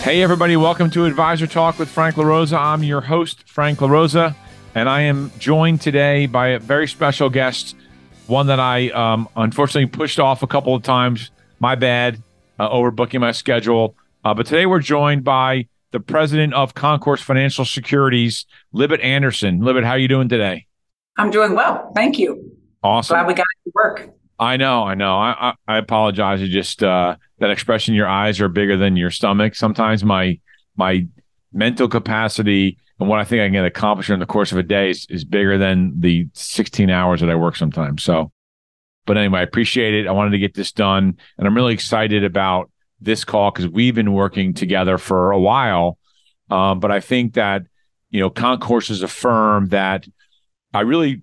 Hey, everybody, welcome to Advisor Talk with Frank LaRosa. I'm your host, Frank LaRosa, and I am joined today by a very special guest, one that I um, unfortunately pushed off a couple of times. My bad, uh, overbooking my schedule. Uh, but today we're joined by the president of Concourse Financial Securities, Libet Anderson. Libet, how are you doing today? I'm doing well. Thank you. Awesome. Glad we got to work. I know, I know. I I, I apologize. Just uh, that expression, your eyes are bigger than your stomach. Sometimes my my mental capacity and what I think I can accomplish in the course of a day is, is bigger than the 16 hours that I work sometimes. So, but anyway, I appreciate it. I wanted to get this done, and I'm really excited about this call because we've been working together for a while. Um, but I think that you know, Concourse is a firm that I really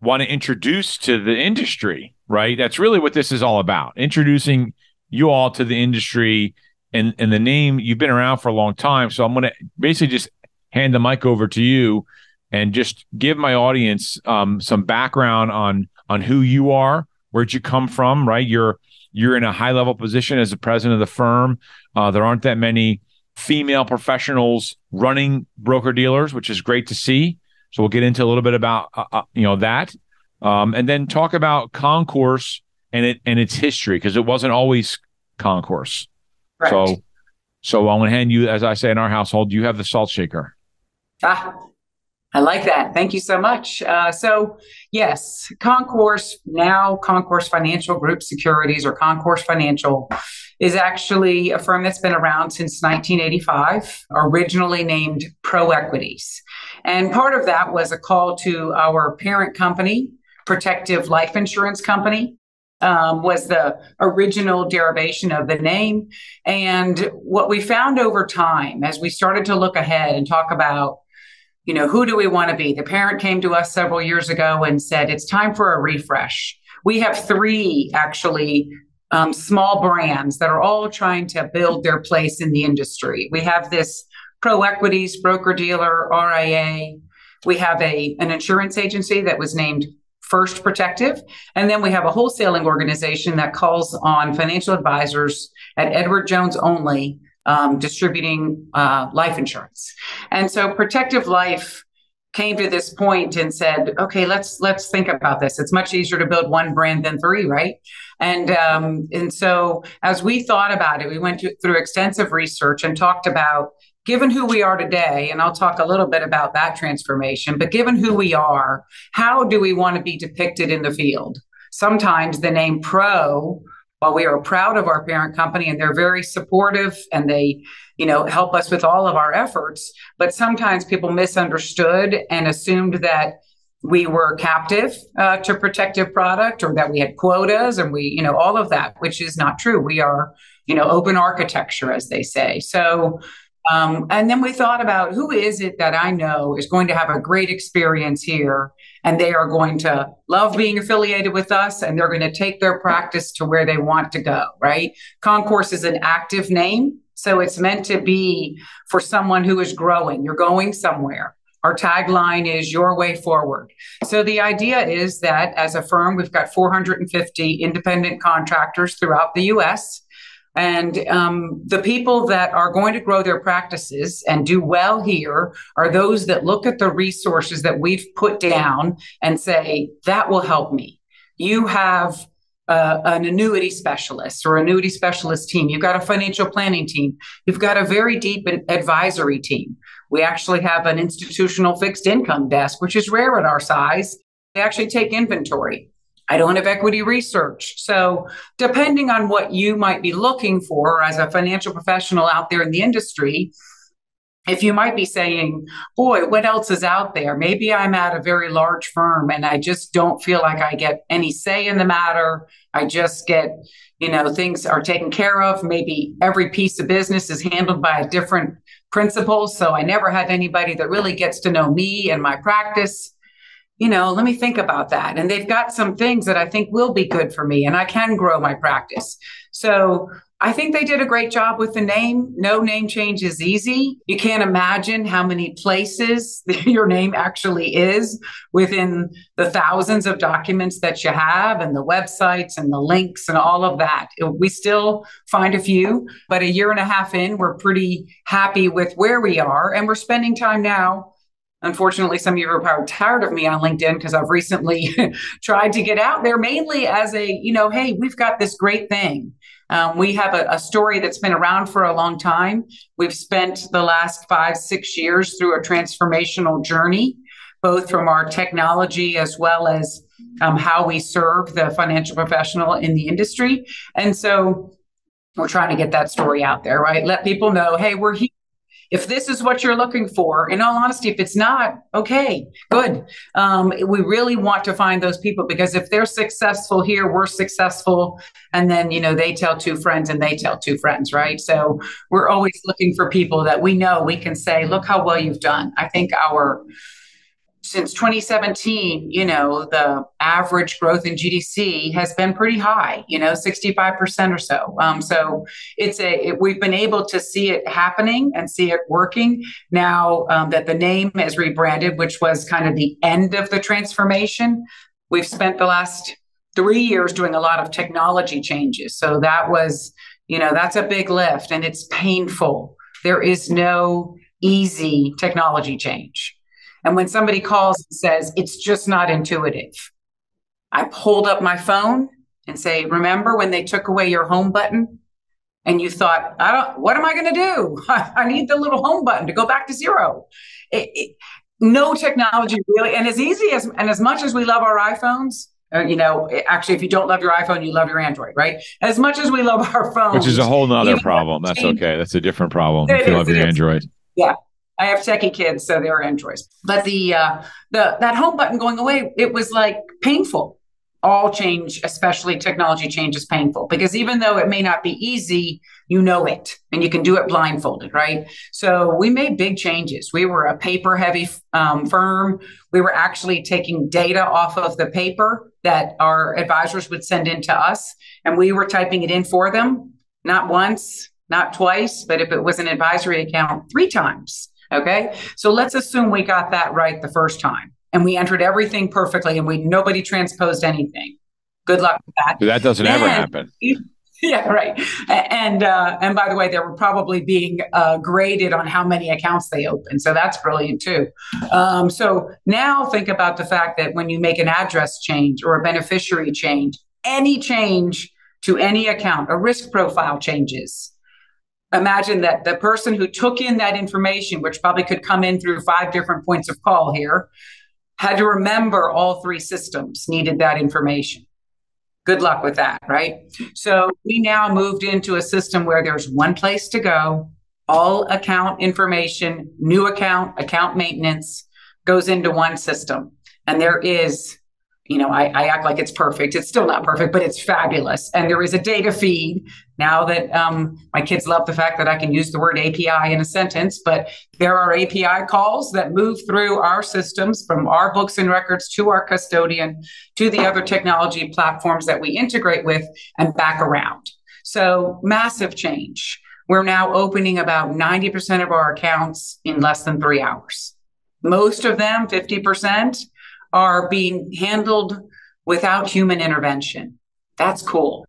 want to introduce to the industry right? That's really what this is all about. Introducing you all to the industry and and the name you've been around for a long time. So I'm going to basically just hand the mic over to you and just give my audience um, some background on on who you are, where'd you come from, right? You're you're in a high level position as the president of the firm. Uh, there aren't that many female professionals running broker dealers, which is great to see. So we'll get into a little bit about uh, uh you know that um, and then talk about concourse and it and its history because it wasn't always concourse. Right. So, so I'm going to hand you, as I say in our household, you have the salt shaker. Ah, I like that. Thank you so much. Uh, so, yes, Concourse, now Concourse Financial Group Securities or Concourse Financial, is actually a firm that's been around since 1985, originally named Pro Equities. And part of that was a call to our parent company, Protective Life Insurance Company. Um, was the original derivation of the name. And what we found over time, as we started to look ahead and talk about, you know, who do we want to be? The parent came to us several years ago and said, it's time for a refresh. We have three actually um, small brands that are all trying to build their place in the industry. We have this pro equities broker dealer, RIA. We have a, an insurance agency that was named First Protective. And then we have a wholesaling organization that calls on financial advisors at Edward Jones only, um, distributing uh, life insurance. And so Protective Life came to this point and said, "Okay, let's let's think about this. It's much easier to build one brand than three, right?" And um, and so as we thought about it, we went to, through extensive research and talked about given who we are today, and I'll talk a little bit about that transformation, but given who we are, how do we want to be depicted in the field? Sometimes the name pro, while we are proud of our parent company and they're very supportive and they, you know, help us with all of our efforts, but sometimes people misunderstood and assumed that we were captive uh, to protective product or that we had quotas and we, you know, all of that, which is not true. We are, you know, open architecture, as they say. So um, and then we thought about who is it that I know is going to have a great experience here and they are going to love being affiliated with us and they're going to take their practice to where they want to go, right? Concourse is an active name. So it's meant to be for someone who is growing. You're going somewhere. Our tagline is your way forward. So the idea is that as a firm, we've got 450 independent contractors throughout the US. And um, the people that are going to grow their practices and do well here are those that look at the resources that we've put down and say, that will help me. You have uh, an annuity specialist or annuity specialist team. You've got a financial planning team. You've got a very deep advisory team. We actually have an institutional fixed income desk, which is rare at our size. They actually take inventory. I don't have equity research. So, depending on what you might be looking for as a financial professional out there in the industry, if you might be saying, boy, what else is out there? Maybe I'm at a very large firm and I just don't feel like I get any say in the matter. I just get, you know, things are taken care of. Maybe every piece of business is handled by a different principal. So I never have anybody that really gets to know me and my practice. You know, let me think about that. And they've got some things that I think will be good for me and I can grow my practice. So I think they did a great job with the name. No name change is easy. You can't imagine how many places your name actually is within the thousands of documents that you have and the websites and the links and all of that. We still find a few, but a year and a half in, we're pretty happy with where we are. And we're spending time now Unfortunately, some of you are probably tired of me on LinkedIn because I've recently tried to get out there mainly as a, you know, hey, we've got this great thing. Um, we have a, a, story that's been around for a long time. We've spent the last five, six years through a transformational journey, both from our technology as well as um, how we serve the financial professional in the industry. And so we're trying to get that story out there, right? Let people know, hey, we're here if this is what you're looking for, in all honesty, if it's not, okay, good. Um, we really want to find those people because if they're successful here, we're successful. And then, you know, they tell two friends and they tell two friends, right? So we're always looking for people that we know we can say, look how well you've done. I think our since 2017, you know, the average growth in GDC has been pretty high, you know, 65% or so. Um, so it's a, it, we've been able to see it happening and see it working now um, that the name is rebranded, which was kind of the end of the transformation. We've spent the last three years doing a lot of technology changes. So that was, you know, that's a big lift and it's painful. There is no easy technology change. And when somebody calls and says, it's just not intuitive, I hold up my phone and say, remember when they took away your home button? And you thought, I don't, what am I going to do? I need the little home button to go back to zero. It, it, no technology really. And as easy as, and as much as we love our iPhones, uh, you know, actually, if you don't love your iPhone, you love your Android, right? As much as we love our phones, which is a whole nother problem. That's okay. That's a different problem. If you love your Android. Yeah. I have techie kids, so they're Androids. But the uh, the that home button going away, it was like painful. All change, especially technology change, is painful because even though it may not be easy, you know it and you can do it blindfolded, right? So we made big changes. We were a paper heavy um, firm. We were actually taking data off of the paper that our advisors would send in to us, and we were typing it in for them, not once, not twice, but if it was an advisory account, three times. Okay. So let's assume we got that right the first time and we entered everything perfectly and we nobody transposed anything. Good luck with that. That doesn't then, ever happen. Yeah, right. And uh, and by the way, they were probably being uh, graded on how many accounts they opened, so that's brilliant too. Um, so now think about the fact that when you make an address change or a beneficiary change, any change to any account, a risk profile changes, imagine that the person who took in that information, which probably could come in through five different points of call here, had to remember all three systems needed that information. Good luck with that, right? So we now moved into a system where there's one place to go, all account information, new account, account maintenance goes into one system. And there is you know, I, I, act like it's perfect. It's still not perfect, but it's fabulous. And there is a data feed now that um, my kids love the fact that I can use the word API in a sentence, but there are API calls that move through our systems from our books and records to our custodian to the other technology platforms that we integrate with and back around. So massive change. We're now opening about 90% of our accounts in less than three hours. Most of them, 50%, are being handled without human intervention. That's cool.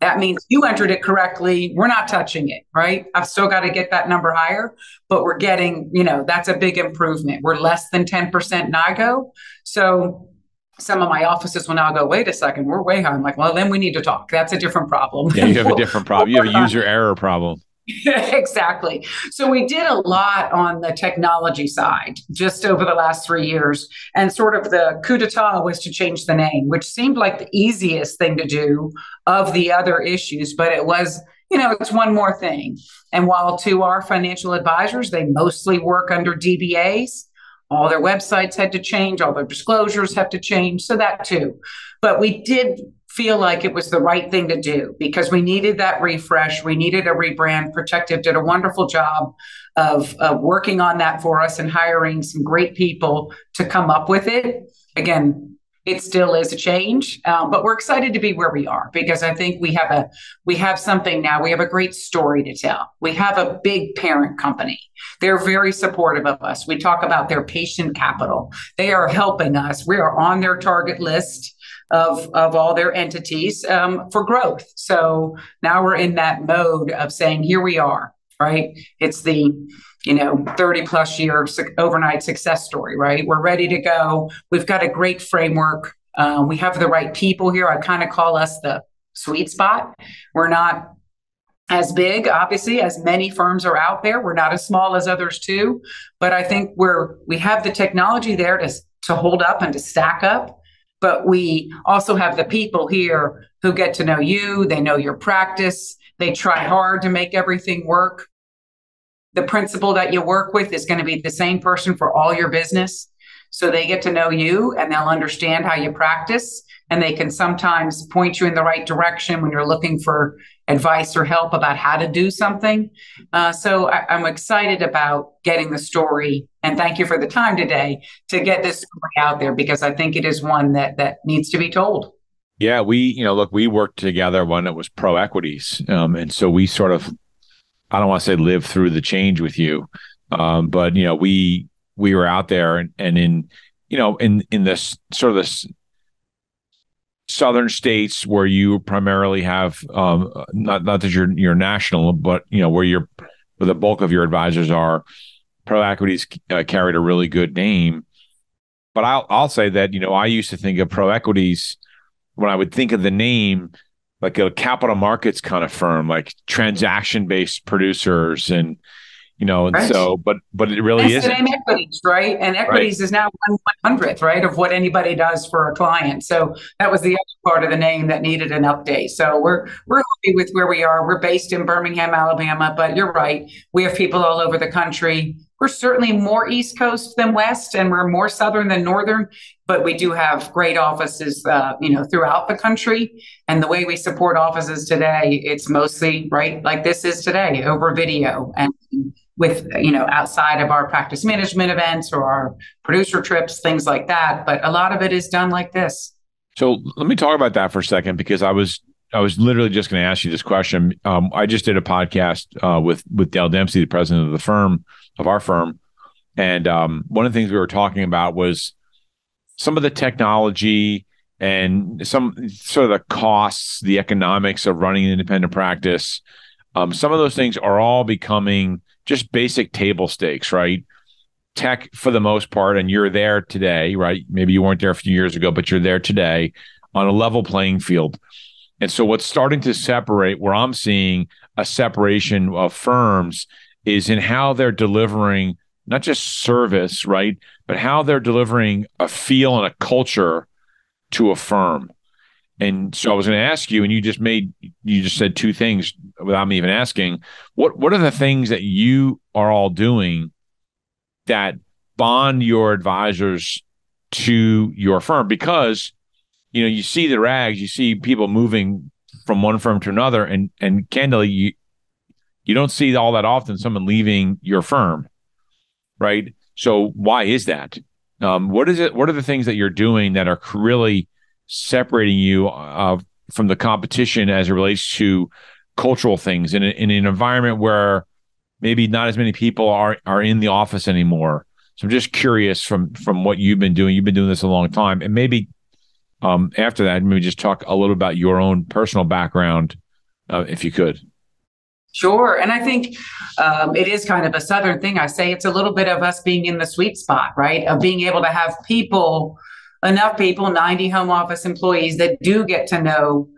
That means you entered it correctly. We're not touching it, right? I've still got to get that number higher, but we're getting, you know, that's a big improvement. We're less than 10% NIGO. So some of my offices will now go, wait a second, we're way high. I'm like, well, then we need to talk. That's a different problem. Yeah, you have a different problem. You have a user error problem. exactly. So we did a lot on the technology side just over the last three years. And sort of the coup d'etat was to change the name, which seemed like the easiest thing to do of the other issues, but it was you know, it's one more thing. And while to our financial advisors, they mostly work under DBAs, all their websites had to change, all their disclosures have to change. So that too. But we did feel like it was the right thing to do because we needed that refresh. We needed a rebrand. Protective did a wonderful job of, of working on that for us and hiring some great people to come up with it. Again, it still is a change, um, but we're excited to be where we are because I think we have a we have something now. We have a great story to tell. We have a big parent company. They're very supportive of us. We talk about their patient capital. They are helping us. We are on their target list of of all their entities um, for growth. So now we're in that mode of saying, here we are. Right? It's the you know 30 plus year overnight success story right? We're ready to go. We've got a great framework. Um, we have the right people here. I kind of call us the sweet spot. We're not as big obviously as many firms are out there. We're not as small as others too. But i think we're we have the technology there to to hold up and to stack up but we also have the people here who get to know you. They know your practice. They try hard to make everything work. The principal that you work with is going to be the same person for all your business. So they get to know you and they'll understand how you practice. And they can sometimes point you in the right direction when you're looking for advice or help about how to do something. Uh, so I, am excited about getting the story and thank you for the time today to get this story out there because I think it is one that that needs to be told. Yeah, we, you know, look, we worked together when it was pro equities. Um, and so we sort of I don't want to say live through the change with you, um, but you know we we were out there and, and in you know in in this sort of this southern states where you primarily have um, not not that you're you're national, but you know where you're where the bulk of your advisors are. Pro Equities uh, carried a really good name, but I'll I'll say that you know I used to think of Pro Equities when I would think of the name like a capital markets kind of firm, like transaction based producers and you know, and right. so, but but it really is equities, right? And equities right. is now one hundredth, right, of what anybody does for a client. So that was the other part of the name that needed an update. So we're we're happy with where we are. We're based in Birmingham, Alabama, but you're right, we have people all over the country. We're certainly more East Coast than West, and we're more Southern than Northern. But we do have great offices, uh, you know, throughout the country. And the way we support offices today, it's mostly right like this is today over video and with you know outside of our practice management events or our producer trips, things like that. But a lot of it is done like this. So let me talk about that for a second because I was I was literally just going to ask you this question. Um, I just did a podcast uh, with with Dale Dempsey, the president of the firm, of our firm. And um, one of the things we were talking about was some of the technology and some sort of the costs, the economics of running an independent practice. Um, some of those things are all becoming just basic table stakes, right? Tech for the most part, and you're there today, right? Maybe you weren't there a few years ago, but you're there today on a level playing field. And so, what's starting to separate, where I'm seeing a separation of firms, is in how they're delivering not just service, right, but how they're delivering a feel and a culture to a firm. And so I was going to ask you, and you just made you just said two things without me even asking. What what are the things that you are all doing that bond your advisors to your firm? Because you know you see the rags, you see people moving from one firm to another, and and candidly, you you don't see all that often someone leaving your firm, right? So why is that? Um, what is it? What are the things that you're doing that are really separating you uh, from the competition as it relates to cultural things in, a, in an environment where maybe not as many people are are in the office anymore? So I'm just curious from from what you've been doing. You've been doing this a long time, and maybe um, after that, maybe just talk a little about your own personal background, uh, if you could. Sure. And I think um, it is kind of a Southern thing. I say it's a little bit of us being in the sweet spot, right? Of being able to have people, enough people, 90 home office employees that do get to know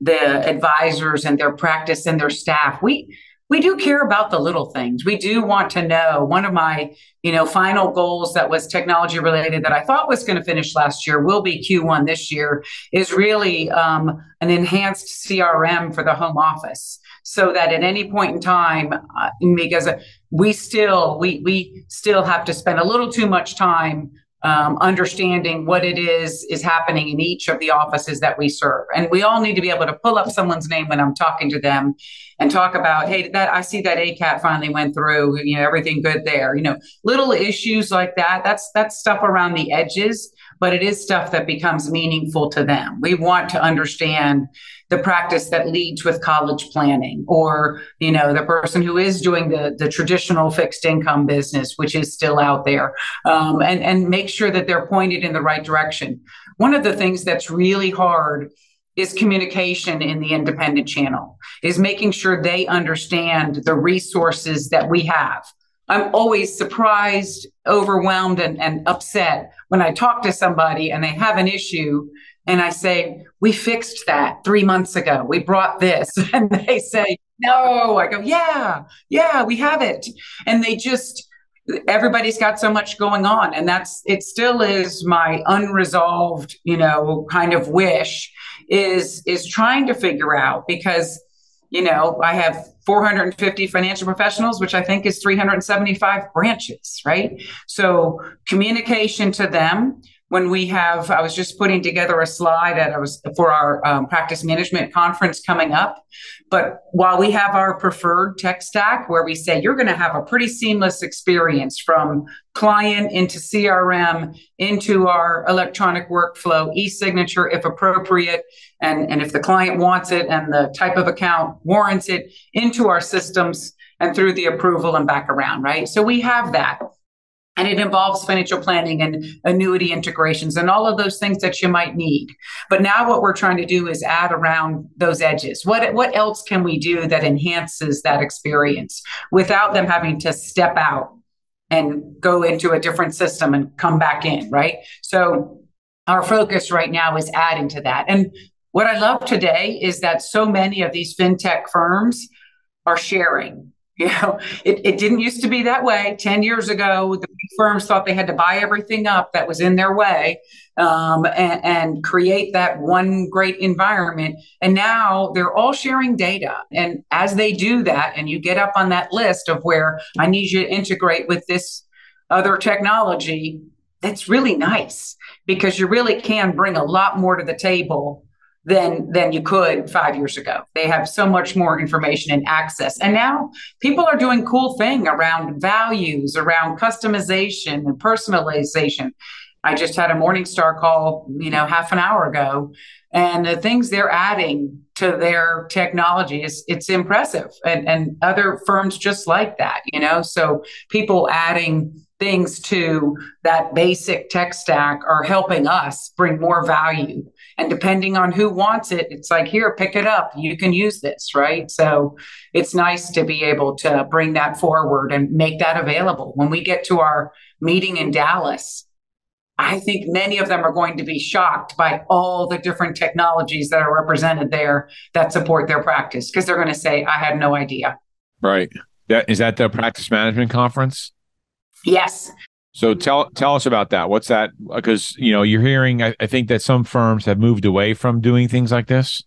the advisors and their practice and their staff. We, we do care about the little things. We do want to know. One of my, you know, final goals that was technology related that I thought was going to finish last year will be Q1 this year is really um, an enhanced CRM for the home office, so that at any point in time, uh, because we still we we still have to spend a little too much time um, understanding what it is is happening in each of the offices that we serve. And we all need to be able to pull up someone's name when I'm talking to them and talk about, hey, that I see that ACAT finally went through, you know, everything good there. You know, little issues like that. That's that's stuff around the edges, but it is stuff that becomes meaningful to them. We want to understand the practice that leads with college planning or you know the person who is doing the, the traditional fixed income business which is still out there um, and, and make sure that they're pointed in the right direction one of the things that's really hard is communication in the independent channel is making sure they understand the resources that we have i'm always surprised overwhelmed and, and upset when i talk to somebody and they have an issue and I say, We fixed that three months ago. We brought this. And they say, No. I go, Yeah, yeah, we have it. And they just, everybody's got so much going on. And that's, it still is my unresolved, you know, kind of wish is, is trying to figure out because, you know, I have 450 financial professionals, which I think is 375 branches, right? So communication to them, when we have i was just putting together a slide that i was for our um, practice management conference coming up. But while we have our preferred tech stack where we say you're going to have a pretty seamless experience from client into crm into our electronic workflow e-signature if appropriate and, and if the client wants it and the type of account warrants it into our systems and through the approval and back around right? So we have that and it involves financial planning and annuity integrations and all of those things that you might need. But now what we're trying to do is add around those edges. What, what else can we do that enhances that experience without them having to step out and go into a different system and come back in, right? So our focus right now is adding to that. And what I love today is that so many of these fintech firms are sharing you know, it, it didn't used to be that way. 10 years ago, the firms thought they had to buy everything up that was in their way um, and, and create that one great environment. And now they're all sharing data. And as they do that, and you get up on that list of where I need you to integrate with this other technology, that's really nice because you really can bring a lot more to the table than than you could five years ago. They have so much more information and access. And now people are doing cool thing around values, around customization and personalization. I just had a Morningstar call, you know, half an hour ago, and the things they're adding to their technology is it's impressive. And and other firms just like that, you know. So people adding things to that basic tech stack are helping us bring more value and depending on who wants it, it's like, here, pick it up. You can use this, right? So it's nice to be able to bring that forward and make that available. When we get to our meeting in Dallas, I think many of them are going to be shocked by all the different technologies that are represented there that support their practice because they're going to say, I had no idea. Right. That, is that the practice management conference? Yes. So tell tell us about that. What's that? Because you know you're hearing. I, I, think that some firms have moved away from doing things like this.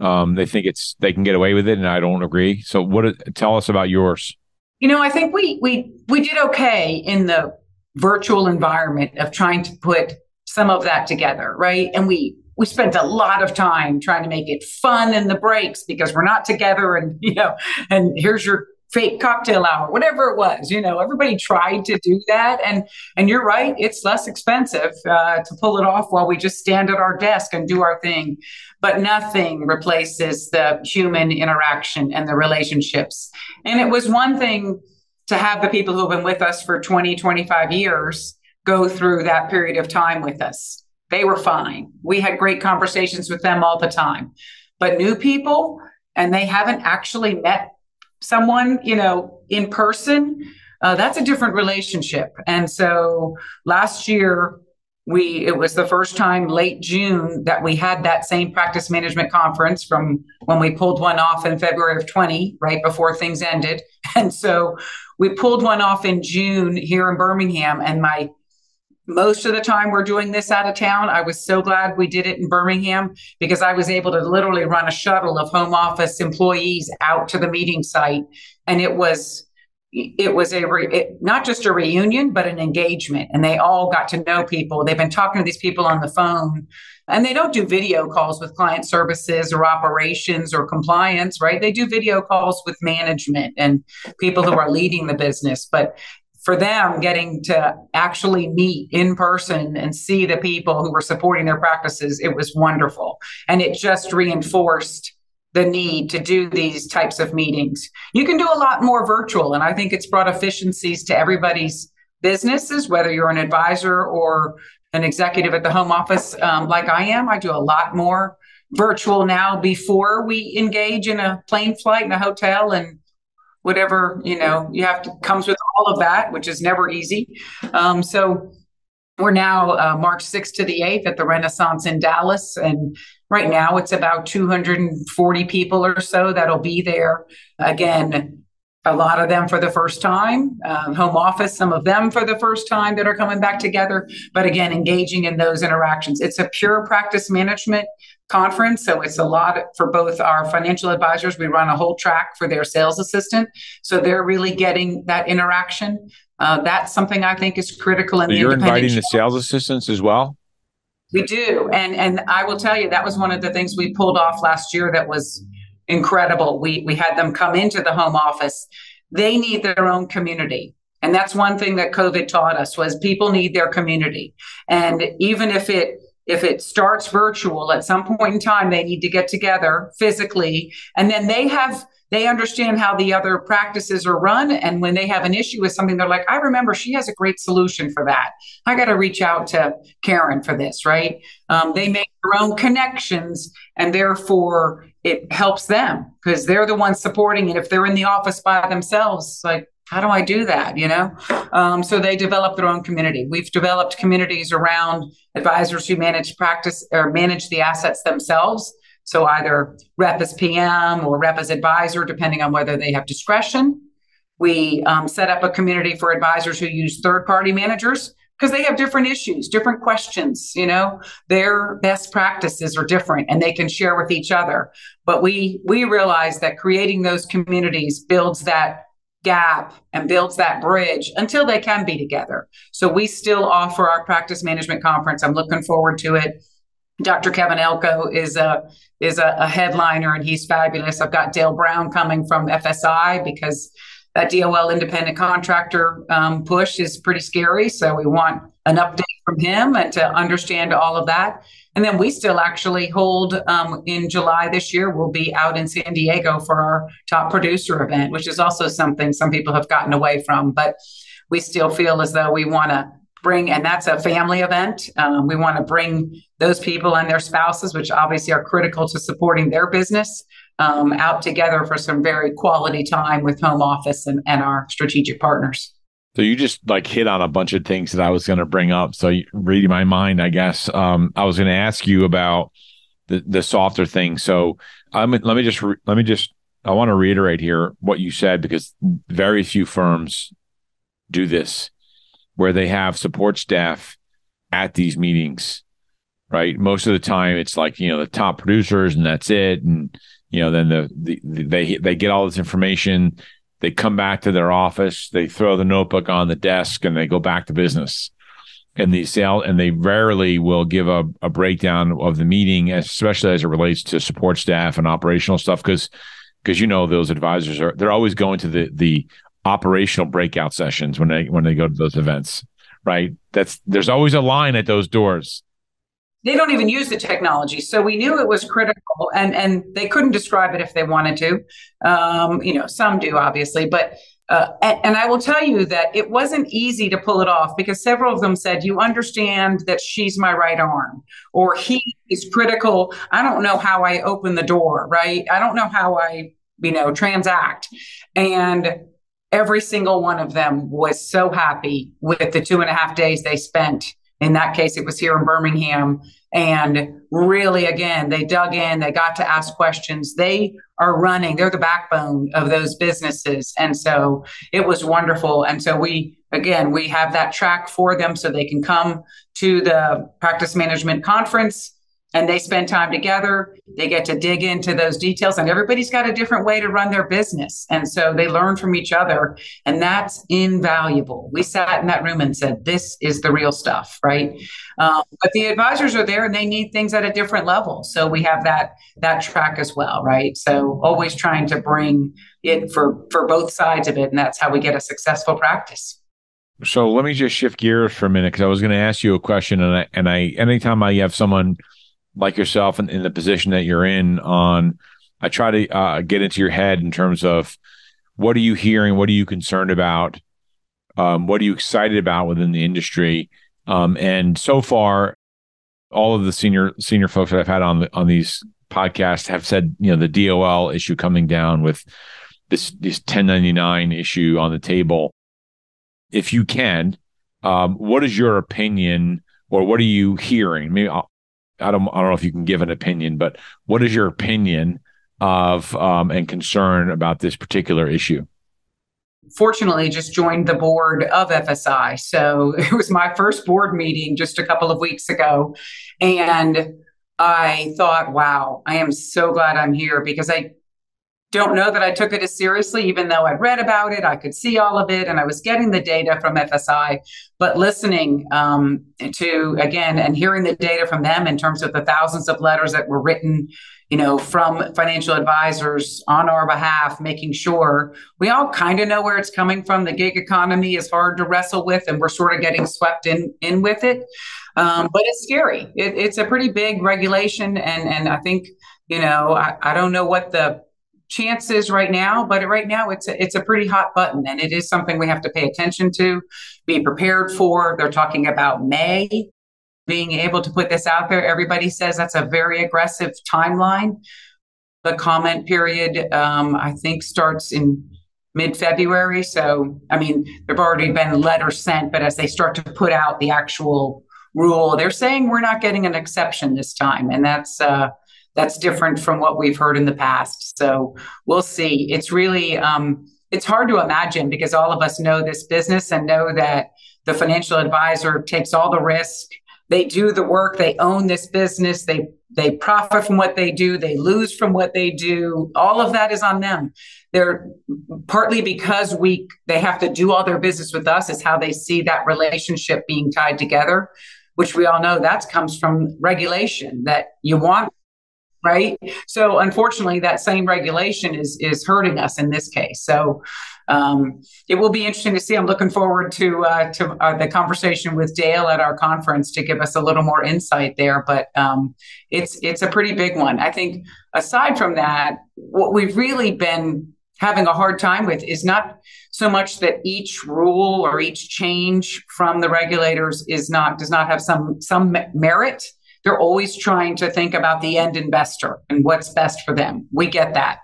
Um, they think it's they can get away with it, and I don't agree. So what? Tell us about yours. You know, I think we we we did okay in the virtual environment of trying to put some of that together, right? And we we spent a lot of time trying to make it fun in the breaks because we're not together, and you know, and here's your fake cocktail hour, whatever it was. You know, everybody tried to do that, and and you're right, it's less expensive uh, to pull it off while we just stand at our desk and do our thing. But nothing replaces the human interaction and the relationships. And it was one thing to have the people who have been with us for 20, 25 years go through that period of time with us. They were fine. We had great conversations with them all the time. But new people, and they haven't actually met someone, you know, in person, uh, that's a different relationship. And so last year, we it was the first time late June that we had that same practice management conference from when we pulled one off in February of 20, right before things ended. And so we pulled one off in June here in Birmingham and my most of the time we're doing this out of town. I was so glad we did it in Birmingham because I was able to literally run a shuttle of home office employees out to the meeting site. And it was it was a re, it, not just a reunion but an engagement. And they all got to know people. They've been talking to these people on the phone. And they don't do video calls with client services or operations or compliance right? They do video calls with management and people who are leading the business. But for them getting to actually meet in person and see the people who were supporting their practices it was wonderful and it just reinforced the need to do these types of meetings. You can do a lot more virtual, and I think it's brought efficiencies to everybody's businesses, whether you're an advisor or an executive at the home office um, like I am. I do a lot more virtual now before we engage in a plane flight in a hotel and whatever you know you have to comes with all of that which is never easy um, so we're now uh, March 6th to the 8th at the Renaissance in Dallas. And right now it's about 240 people or so that'll be there. Again, a lot of them for the first time, um, home office, some of them for the first time that are coming back together. But again, engaging in those interactions. It's a pure practice management conference. So it's a lot for both our financial advisors. We run a whole track for their sales assistant. So they're really getting that interaction. Uh, that's something I think is critical. In so the you're inviting the sales assistants as well. We do, and and I will tell you that was one of the things we pulled off last year. That was incredible. We we had them come into the home office. They need their own community. And that's one thing that COVID taught us was people need their community. And even if it if it starts virtual at some point in time they need to get together physically and then they have they understand how the other practices are run. And when they have an issue with something, they're like, I remember she has a great solution for that. I got to reach out to Karen for this, right? Um, they make their own connections and therefore it helps them because they're the ones supporting it. If they're in the office by themselves, like, how do I do that? You know? Um, so they develop their own community. We've developed communities around advisors who manage practice or manage the assets themselves so either rep as PM or rep as advisor, depending on whether they have discretion. We um, set up a community for advisors who use third party managers because they have different issues, different questions. You know, their best practices are different and they can share with each other. But we we realize that creating those communities builds that gap and builds that bridge until they can be together. So we still offer our practice management conference. I'm looking forward to it. Dr. Kevin Elko is a is a, a, headliner and he's fabulous. I've got Dale Brown coming from FSI because that DOL independent contractor um, push is pretty scary. So we want an update from him and to understand all of that. And then we still actually hold um, in July this year, we'll be out in San Diego for our top producer event, which is also something some people have gotten away from. But we still feel as though we want to bring, and that's a family event. Um, we want to bring those people and their spouses, which obviously are critical to supporting their business, um, out together for some very quality time with home office and, and our strategic partners. So you just like hit on a bunch of things that I was going to bring up. So reading my mind, I guess um, I was going to ask you about the the softer thing. So um, let me just re- let me just I want to reiterate here what you said because very few firms do this where they have support staff at these meetings, right? Most of the time, it's like you know the top producers, and that's it. And you know, then the, the, the they they get all this information. They come back to their office, they throw the notebook on the desk, and they go back to business. And the sale, and they rarely will give a, a breakdown of the meeting, especially as it relates to support staff and operational stuff, because because you know those advisors are they're always going to the the operational breakout sessions when they when they go to those events right that's there's always a line at those doors they don't even use the technology so we knew it was critical and and they couldn't describe it if they wanted to um, you know some do obviously but uh, and, and, I will tell you that it wasn't easy to pull it off because several of them said, You understand that she's my right arm, or he is critical. I don't know how I open the door, right? I don't know how I, you know, transact. And every single one of them was so happy with the two and a half days they spent In that case, it was here in Birmingham. And really, again, they dug in, they got to ask questions. They are running, they're the backbone of those businesses. And so it was wonderful. And so we, again, we have that track for them so they can come to the practice management conference and they spend time together. They get to dig into those details, and everybody's got a different way to run their business. And so they learn from each other, and that's invaluable. We sat in that room and said, This is the real stuff, right? Um, but the advisors are there and they need things at a different level. So we have that that track as well, right? So always trying to bring it for for both sides of it, and that's how we get a successful practice. So let me just shift gears for a minute because I was going to ask you a question, and I and I anytime I have someone like yourself in, in the position that you're in on i try to uh, get into your head in terms of what are you hearing? What are you concerned about? Um, what are you excited about within the industry? Um, and so far all of the senior senior folks that i've had on the, on these podcasts have said you know the dol issue coming down with this this 1099 issue on the table. If you can um, what is your opinion or what are you hearing? Maybe I'll, I don't I don't know if you can give an opinion, but what is your opinion of um, and concern about this particular issue? Fortunately, just joined the board of FSI, so it was my first board meeting just a couple of weeks ago, and I thought, wow, I am so glad I'm here because I don't know that I took it as seriously, even though I'd read about it, I could see all of it, and I was getting the data from FSI. But listening um, to again and hearing the data from them in terms of the thousands of letters that were written, you know, from financial advisors on our behalf, making sure we all kind of know where it's coming from. The gig economy is hard to wrestle with, and we're sort of getting swept in in with it. Um, but it's scary. It, it's a pretty big regulation, and and I think you know I, I don't know what the chances right now, but right now it's a, it's a pretty hot button, and it is something we have to pay attention to, be prepared for. They're talking about May being able to put this out there. Everybody says that's a very aggressive timeline. The comment period, um, I think, starts in mid February. So, I mean, there've already been letters sent, but as they start to put out the actual rule, they're saying we're not getting an exception this time, and that's. Uh, that's different from what we've heard in the past. So we'll see. It's really um, it's hard to imagine because all of us know this business and know that the financial advisor takes all the risk. They do the work. They own this business. They they profit from what they do. They lose from what they do. All of that is on them. They're partly because we they have to do all their business with us. Is how they see that relationship being tied together which we all know that comes from regulation that you want right? So unfortunately, that same regulation is is hurting us in this case. So um, it will be interesting to see. I'm looking forward to uh, to uh, the conversation with Dale at our conference to give us a little more insight there. But um, it's it's a pretty big one. I think aside from that, what we've really been having a hard time with is not so much that each rule or each change from the regulators is not does not have some some merit they're always trying to think about the end investor and what's best for them. We get that.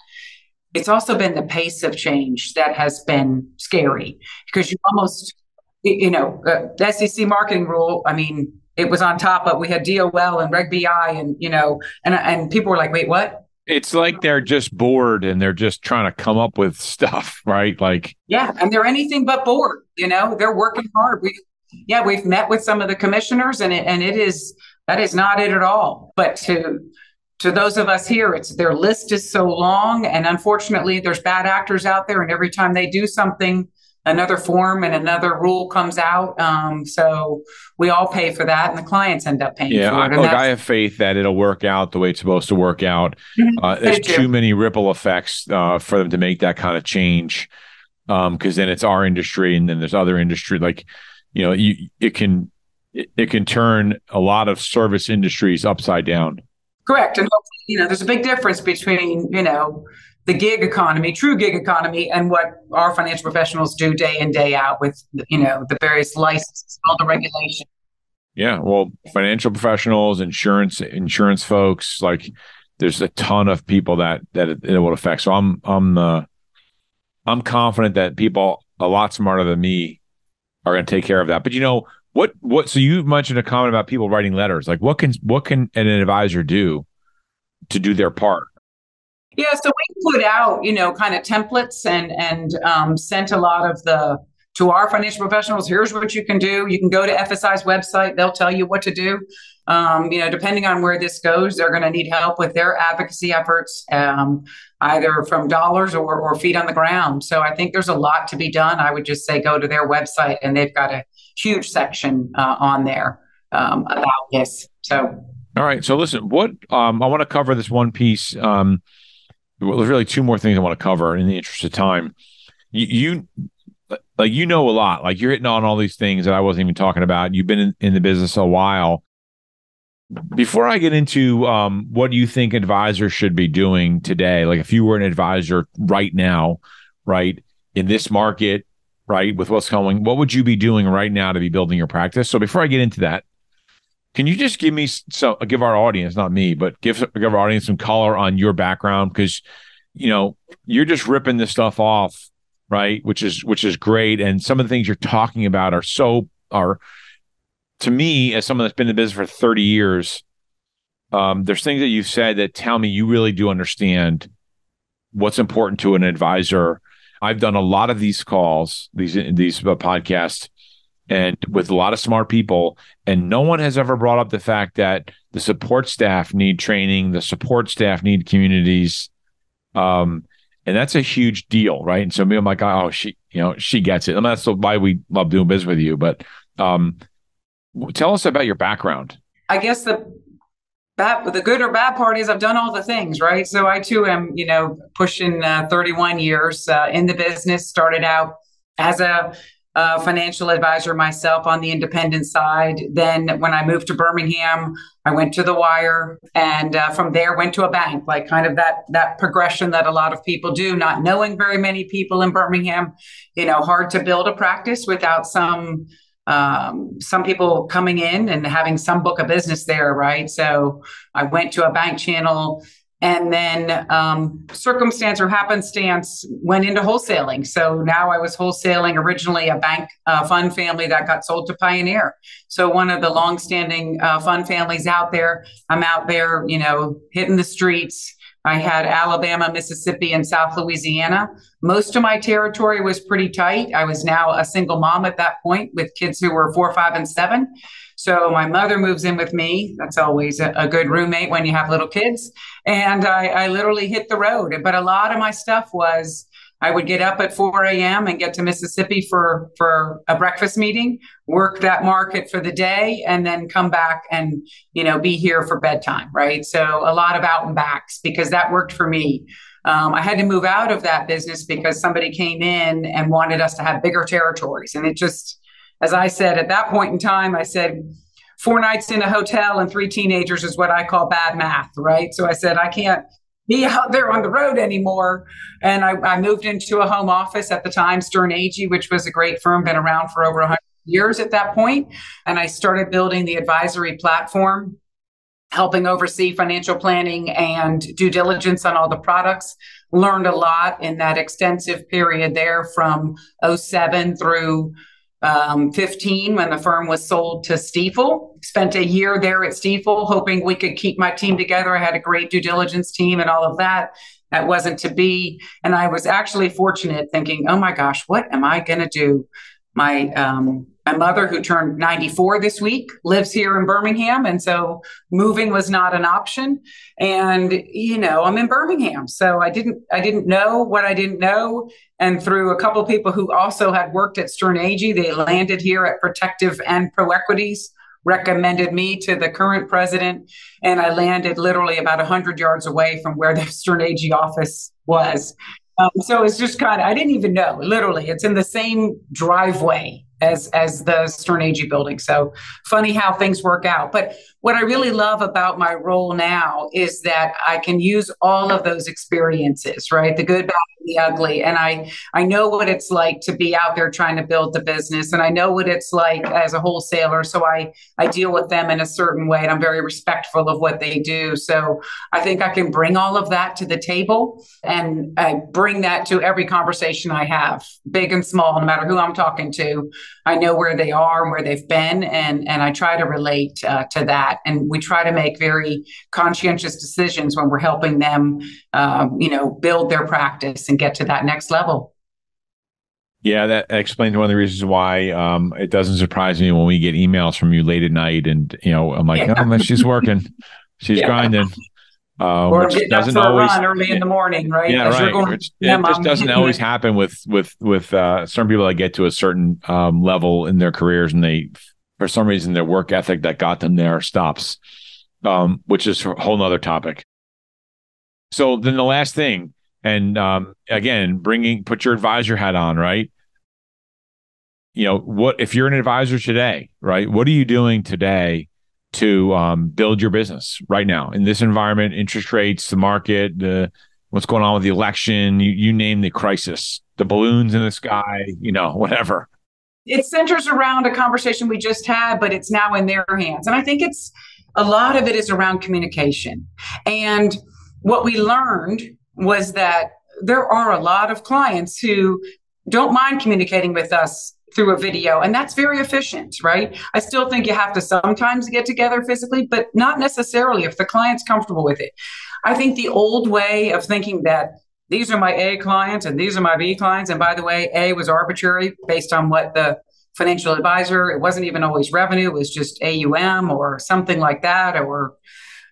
It's also been the pace of change that has been scary because you almost, you know, uh, the SEC marketing rule. I mean, it was on top of we had DOL and Reg BI, and you know, and and people were like, "Wait, what?" It's like they're just bored and they're just trying to come up with stuff, right? Like, yeah, and they're anything but bored. You know, they're working hard. We, yeah, we've met with some of the commissioners, and it and it is that is not it at all. But to to those of us here, it's their list is so long, and unfortunately, there's bad actors out there, and every time they do something, another form and another rule comes out. Um, so we all pay for that, and the clients end up paying yeah, for it. I, look, I have faith that it'll work out the way it's supposed to work out. Mm-hmm. Uh, there's too many ripple effects uh, for them to make that kind of change. Because um, then it's our industry, and then there's other industry. Like, you know, you it can it, it can turn a lot of service industries upside down. Correct. And you know, there's a big difference between, you know, the gig economy, true gig economy, and what our financial professionals do day in, day out with, you know, the various licenses, all the regulation. Yeah. Well, financial professionals, insurance, insurance folks, like there's a ton of people that, that it, it will affect. So I'm, I'm, uh, I'm confident that people a lot smarter than me are going to take care of that. But you know, What what? So you've mentioned a comment about people writing letters. Like, what can what can an advisor do to do their part? Yeah, so we put out, you know, kind of templates and and um, sent a lot of the to our financial professionals. Here's what you can do. You can go to FSI's website; they'll tell you what to do. Um, you know, depending on where this goes, they're going to need help with their advocacy efforts, um, either from dollars or, or feet on the ground. So I think there's a lot to be done. I would just say go to their website, and they've got a huge section uh, on there um, about this. So. All right. So listen, what um, I want to cover this one piece. Um, well, there's really two more things I want to cover in the interest of time. You, you, like you know a lot. Like you're hitting on all these things that I wasn't even talking about. You've been in, in the business a while. Before I get into um, what you think advisors should be doing today, like if you were an advisor right now, right in this market, right with what's coming, what would you be doing right now to be building your practice? So before I get into that, can you just give me so give our audience, not me, but give give our audience some color on your background because you know you're just ripping this stuff off, right? Which is which is great, and some of the things you're talking about are so are to me as someone that's been in the business for 30 years. Um, there's things that you've said that tell me you really do understand what's important to an advisor. I've done a lot of these calls, these these podcasts, and with a lot of smart people. And no one has ever brought up the fact that the support staff need training, the support staff need communities. Um, and that's a huge deal, right? And so me, I'm like, oh, she, you know, she gets it. And that's why we love doing business with you. But um, tell us about your background. I guess the bad, the good or bad part is I've done all the things, right? So I too am, you know, pushing uh, 31 years uh, in the business. Started out as a uh, financial advisor myself on the independent side. Then when I moved to Birmingham, I went to the wire and uh, from there went to a bank, like kind of that, that progression that a lot of people do, not knowing very many people in Birmingham, you know, hard to build a practice without some, um, some people coming in and having some book of business there. Right. So I went to a bank channel and then um, circumstance or happenstance went into wholesaling. So now I was wholesaling originally a bank uh, fund family that got sold to Pioneer. So one of the longstanding uh, fund families out there. I'm out there, you know, hitting the streets. I had Alabama, Mississippi, and South Louisiana. Most of my territory was pretty tight. I was now a single mom at that point with kids who were four, five, and seven. So my mother moves in with me. That's always a, a good roommate when you have little kids. And I, I literally hit the road. But a lot of my stuff was I would get up at 4 a.m. and get to Mississippi for, for a breakfast meeting, work that market for the day, and then come back and, you know, be here for bedtime, right? So a lot of out and backs because that worked for me. Um, I had to move out of that business because somebody came in and wanted us to have bigger territories. And it just, as I said at that point in time, I said, four nights in a hotel and three teenagers is what I call bad math, right? So I said, I can't be out there on the road anymore. And I, I moved into a home office at the time, Sterne Agee, which was a great firm, been around for over 100 years at that point. And I started building the advisory platform helping oversee financial planning and due diligence on all the products. Learned a lot in that extensive period there from 07 through um, 15 when the firm was sold to Stifel. Spent a year there at Stifel, hoping we could keep my team together. I had a great due diligence team and all of that. That wasn't to be. And I was actually fortunate thinking, oh my gosh, what am I going to do? My um, my mother, who turned 94 this week, lives here in Birmingham. And so moving was not an option. And, you know, I'm in Birmingham. So I didn't, I didn't know what I didn't know. And through a couple people who also had worked at Sterne Agee, they landed here at Protective and ProEquities, recommended me to the current president. And I landed literally about 100 yards away from where the Sterne Agee office was. Um, so it's just kind of, I didn't even know, literally, it's in the same driveway as as the Sterne Agee building. So funny how things work out. But what I really love about my role now is that I can use all of those experiences, right? The good, bad, and the ugly. And I I know what it's like to be out there trying to build the business. And I know what it's like as a wholesaler. So I I deal with them in a certain way and I'm very respectful of what they do. So I think I can bring all of that to the table and I bring that to every conversation I have, big and small, no matter who I'm talking to I know where they are and where they've been, and and I try to relate uh, to that. And we try to make very conscientious decisions when we're helping them, um, you know, build their practice and get to that next level. Yeah, that explains one of the reasons why um, it doesn't surprise me when we get emails from you late at night, and you know, I'm like, yeah. oh, she's working, she's yeah. grinding. Uh, or which doesn't always early in the morning, right? Yeah, As right. Going, it just doesn't always happen with with with uh, certain people that get to a certain um, level in their careers, and they, for some reason, their work ethic that got them there stops, um, which is a whole nother topic. So then the last thing, and um, again, bringing put your advisor hat on, right? You know what? If you're an advisor today, right? What are you doing today? to um, build your business right now in this environment, interest rates, the market, the what's going on with the election, you, you name the crisis, the balloons in the sky, you know, whatever. It centers around a conversation we just had, but it's now in their hands. And I think it's a lot of it is around communication. And what we learned was that there are a lot of clients who don't mind communicating with us through a video and that's very efficient right i still think you have to sometimes get together physically but not necessarily if the client's comfortable with it i think the old way of thinking that these are my a clients and these are my b clients and by the way a was arbitrary based on what the financial advisor it wasn't even always revenue it was just aum or something like that or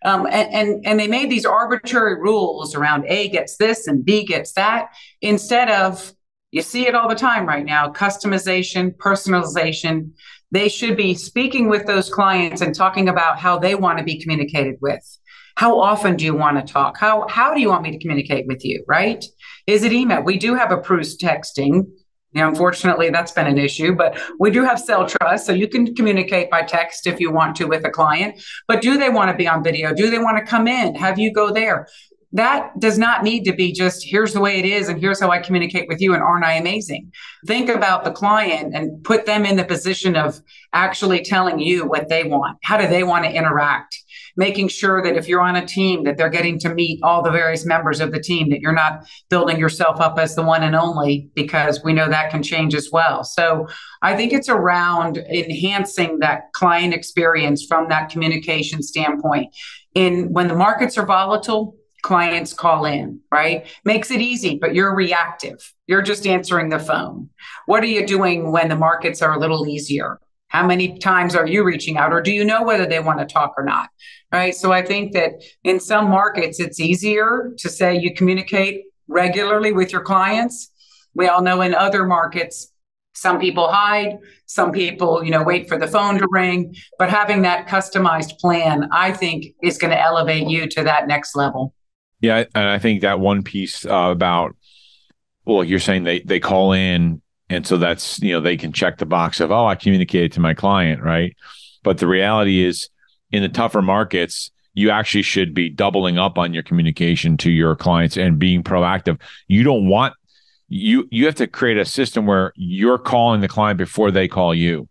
um, and, and and they made these arbitrary rules around a gets this and b gets that instead of you see it all the time right now customization, personalization. They should be speaking with those clients and talking about how they want to be communicated with. How often do you want to talk? How, how do you want me to communicate with you? Right? Is it email? We do have approved texting. Now, unfortunately, that's been an issue, but we do have CellTrust. so you can communicate by text if you want to with a client. But do they want to be on video? Do they want to come in? Have you go there? that does not need to be just here's the way it is and here's how I communicate with you and aren't I amazing? Think about the client and put them in the position of actually telling you what they want. How do they want to interact? Making sure that if you're on a team that they're getting to meet all the various members of the team that you're not building yourself up as the one and only because we know that can change as well. So I think it's around enhancing that client experience from that communication standpoint. In when the markets are volatile, clients call in, right? Makes it easy, but you're reactive. You're just answering the phone. What are you doing when the markets are a little easier? How many times are you reaching out, or do you know whether they want to talk or not? Right. So I think that in some markets, it's easier to say you communicate regularly with your clients. We all know in other markets, some people hide, some people, you know, wait for the phone to ring, but having that customized plan, I think is going to elevate you to that next level. Yeah, and I think that one piece uh, about well, you're saying they they call in, and so that's you know they can check the box of oh I communicated to my client, right? But the reality is, in the tougher markets, you actually should be doubling up on your communication to your clients and being proactive. You don't want you you have to create a system where you're calling the client before they call you,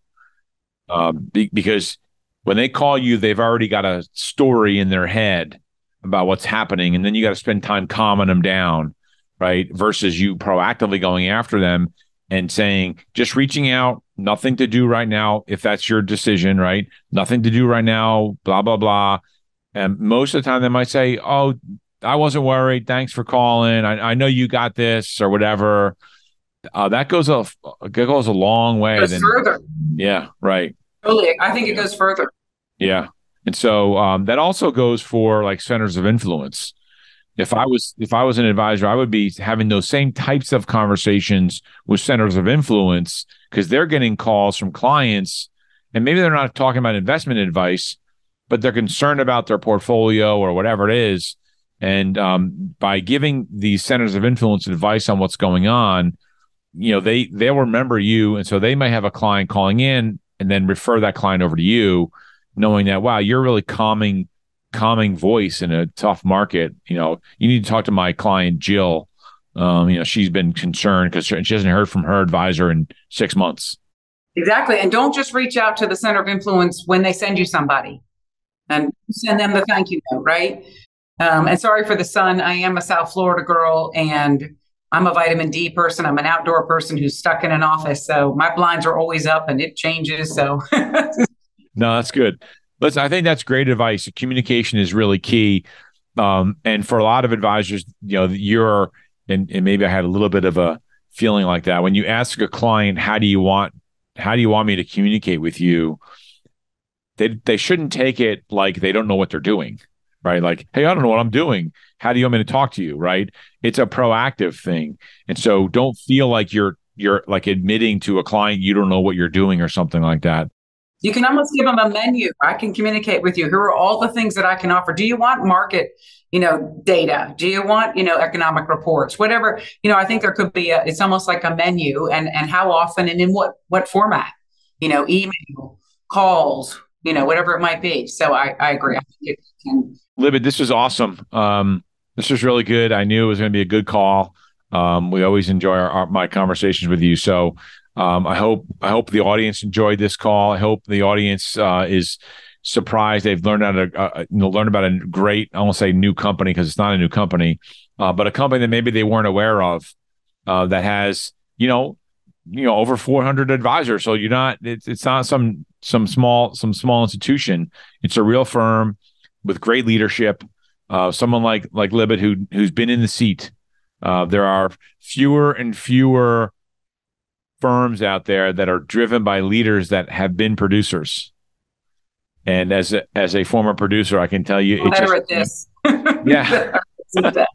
um, be, because when they call you, they've already got a story in their head about what's happening and then you got to spend time calming them down right versus you proactively going after them and saying just reaching out nothing to do right now if that's your decision right? Nothing to do right now blah blah blah. And most of the time they might say oh i wasn't worried. Thanks for calling. I, I know you got this or whatever. Uh, that goes a goes a long way than, further. Yeah right. Totally. I think it goes further. Yeah. And so um, that also goes for like centers of influence. If I was if I was an advisor, I would be having those same types of conversations with centers of influence because they're getting calls from clients, and maybe they're not talking about investment advice, but they're concerned about their portfolio or whatever it is. And um, by giving these centers of influence advice on what's going on, you know they they'll remember you, and so they may have a client calling in and then refer that client over to you knowing that wow, you're really calming calming voice in a tough market. You know, you need to talk to my client Jill. Um, you know, she's been concerned because she hasn't heard from her advisor in six months. Exactly, and don't just reach out to the center of influence when they send you somebody, and send them the thank you note, right? Um, and sorry for the sun. I am a South Florida girl, and I'm a vitamin D person. I'm an outdoor person who's stuck in an office. So my blinds are always up and it changes. So no, that's good. Listen, I think that's great advice. Communication is really key. Um, and for a lot of advisors, you know, you're, and, and maybe I had a little bit of a feeling like that. When you ask a client, how do you want, how do you want me to communicate with you? They, they shouldn't take it like they don't know what they're doing right? Like, hey, I don't know what I'm doing. How do you want me to talk to you? Right? It's a proactive thing. And so don't feel like you're you're like admitting to a client you don't know what you're doing or something like that. You can almost give them a menu. I can communicate with you. Here are all the things that I can offer. Do you want market, you know, data? Do you want, you know, economic reports? Whatever, you know, I think there could be a, it's almost like a menu and and how often and in what what format? You know, email, calls, you know, whatever it might be. So I, I agree. I think can Libet, this was awesome. Um, this was really good. I knew it was going to be a good call. Um, we always enjoy our, our, my conversations with you. So um, I hope I hope the audience enjoyed this call. I hope the audience uh, is surprised they've learned how to uh, you know, learn about a great I won't say new company because it's not a new company, uh, but a company that maybe they weren't aware of uh, that has you know you know over 400 advisors. So you're not it's, it's not some some small some small institution. It's a real firm with great leadership. Uh, someone like like Libet who who's been in the seat. Uh, there are fewer and fewer firms out there that are driven by leaders that have been producers. And as a, as a former producer, I can tell you, better at this. Yeah.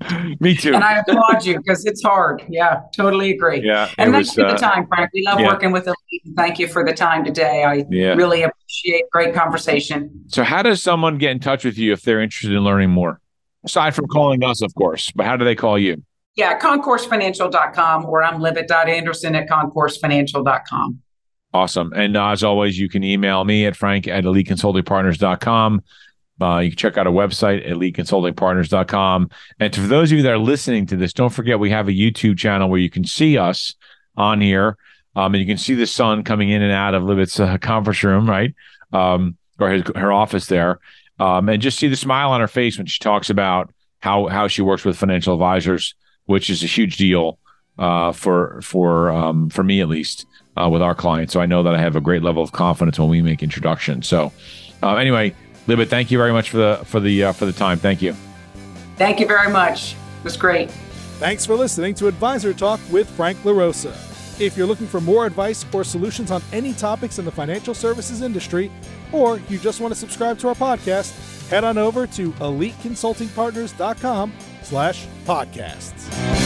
Me too. And I applaud you because it's hard. Yeah, totally agree. Yeah. And thank was, you for the uh, time, Frank. We love yeah. working with Elite. Thank you for the time today. I yeah. really appreciate great conversation. So how does someone get in touch with you if they're interested in learning more? Aside from calling us, of course, but how do they call you? Yeah, concoursefinancial.com or I'm libet.anderson at concoursefinancial.com. Awesome. And uh, as always, you can email me at frank at eliteconsultingpartners.com. Uh, you can check out our website, eliteconsultingpartners.com. And for those of you that are listening to this, don't forget we have a YouTube channel where you can see us on here. Um, and you can see the sun coming in and out of Libet's uh, conference room, right? Um, or his, her office there. Um, and just see the smile on her face when she talks about how, how she works with financial advisors, which is a huge deal uh, for, for, um, for me at least, uh, with our clients. So I know that I have a great level of confidence when we make introductions. So, uh, anyway, Libet, thank you very much for the for the uh, for the time. Thank you. Thank you very much. It was great. Thanks for listening to Advisor Talk with Frank LaRosa. If you're looking for more advice or solutions on any topics in the financial services industry, or you just want to subscribe to our podcast, head on over to eliteconsultingpartners.com slash podcasts.